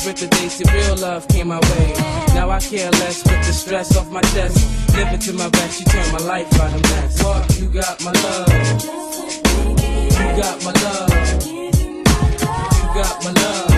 remember the days that real love came my way. Now I care less with the stress off my chest. Live it to my best, you turn my life out of mess. What? You got my love. You got my love. You got my love.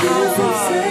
heart.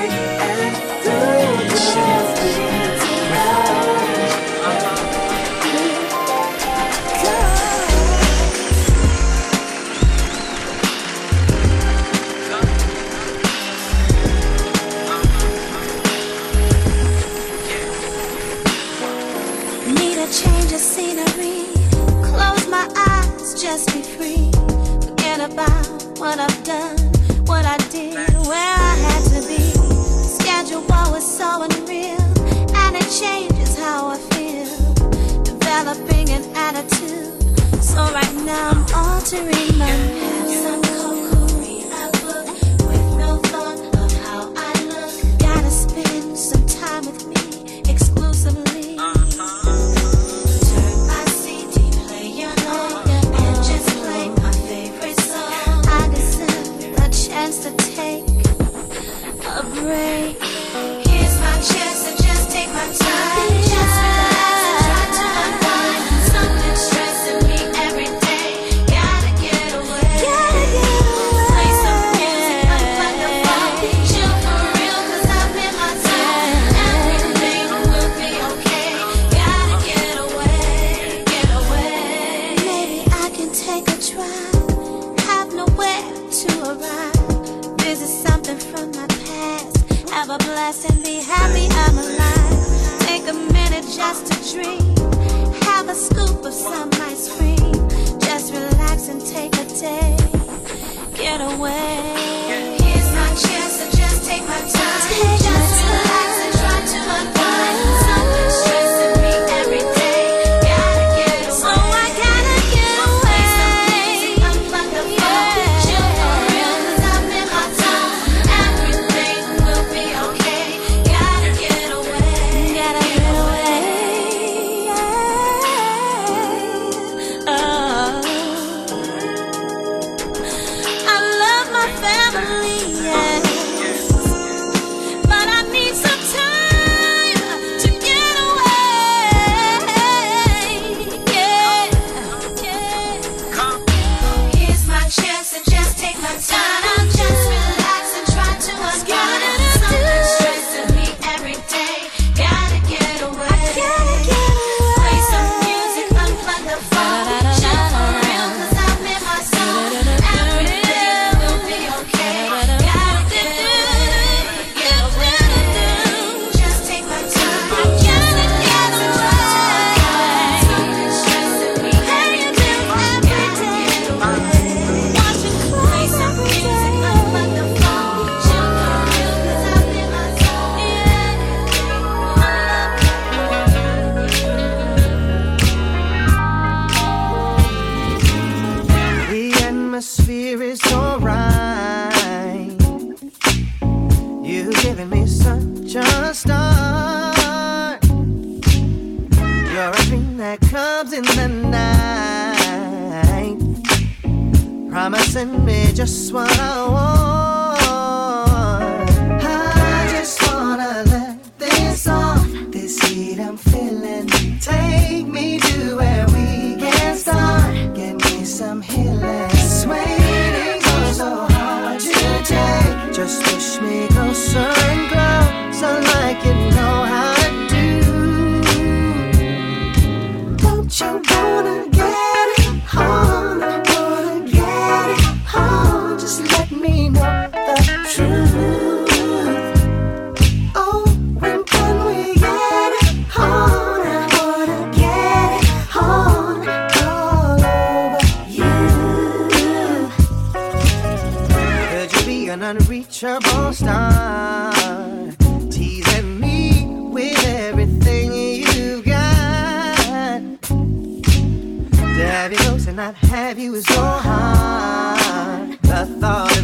Feeling. Take me to where we can start. Get me some healing. Waiting so hard to take. Just push me closer and closer like you know how. not have you is so hard. The thought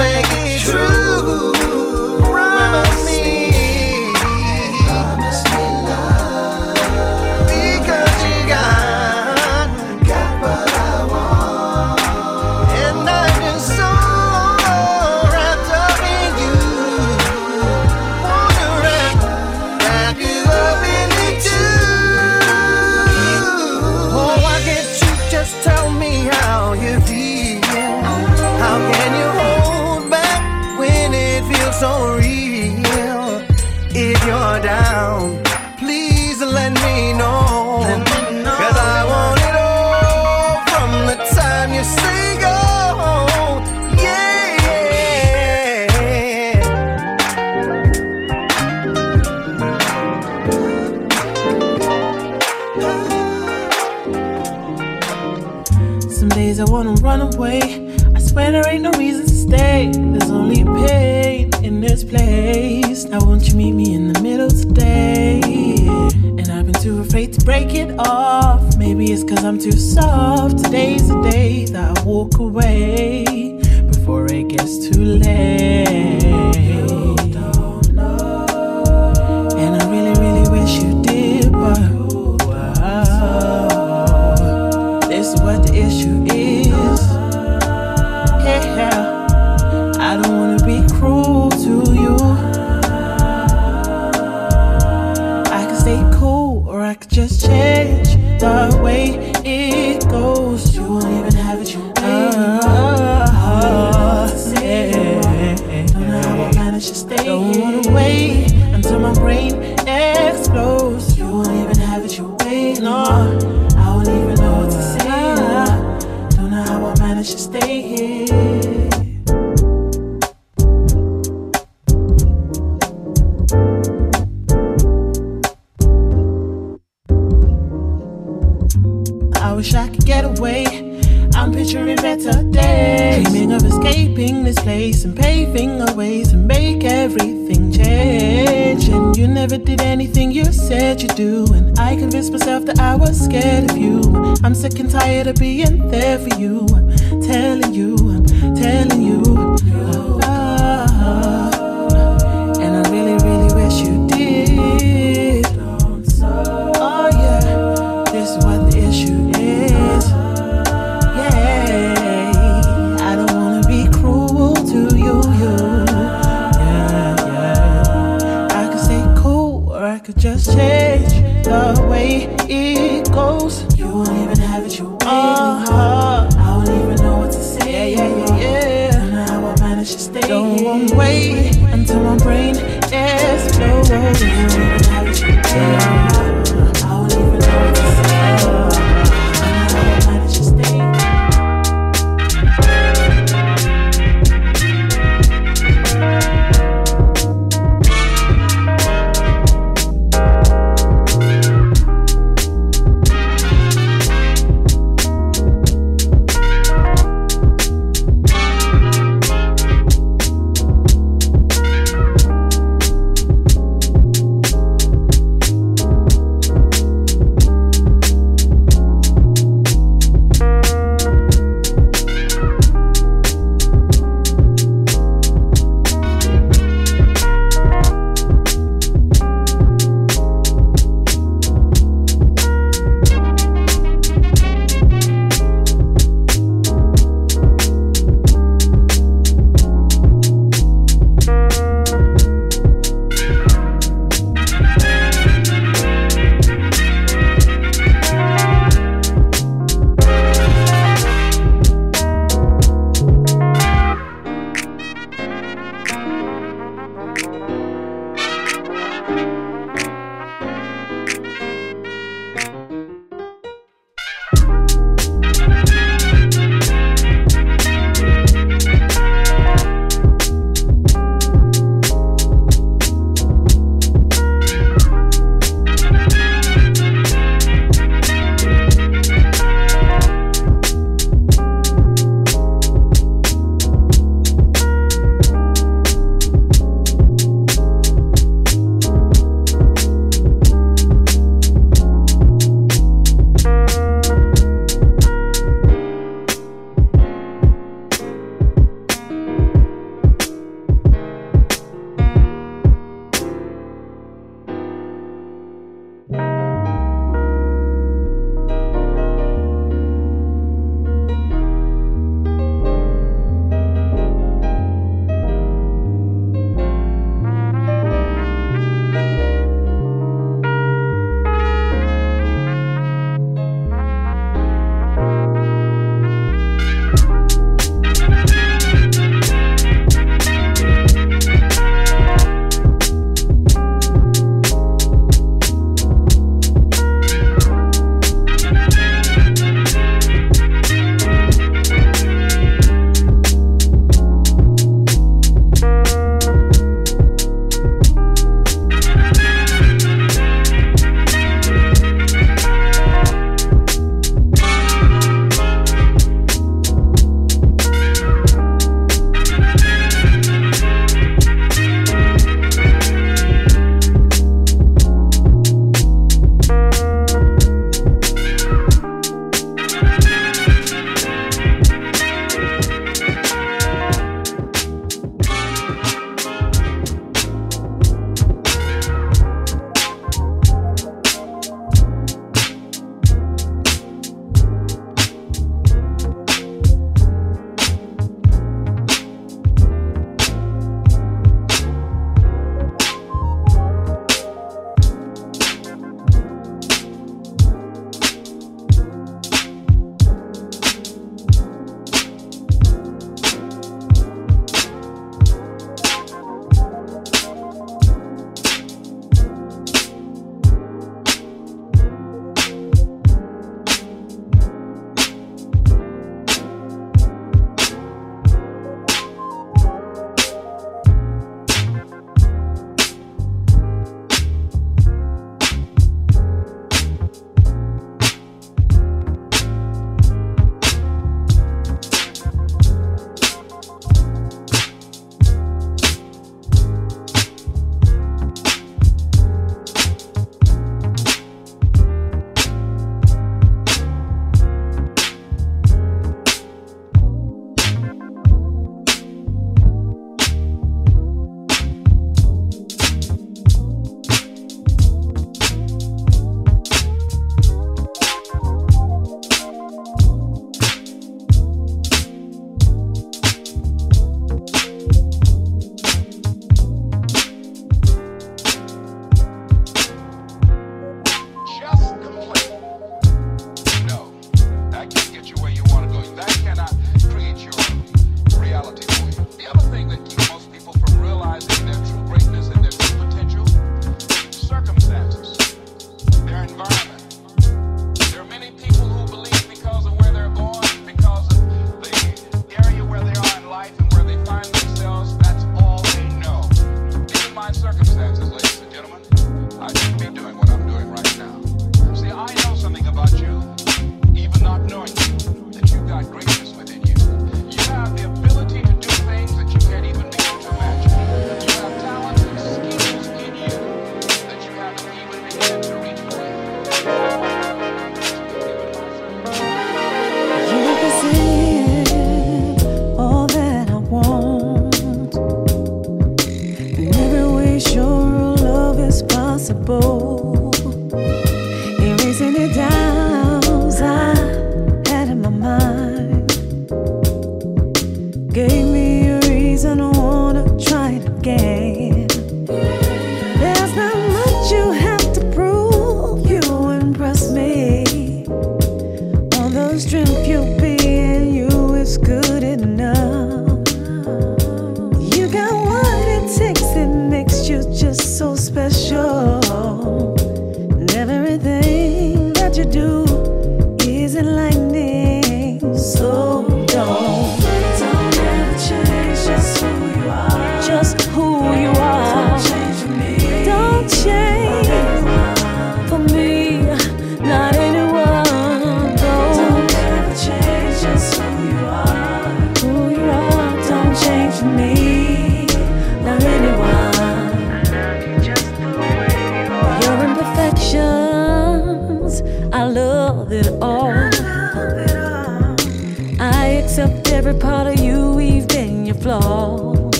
make it true.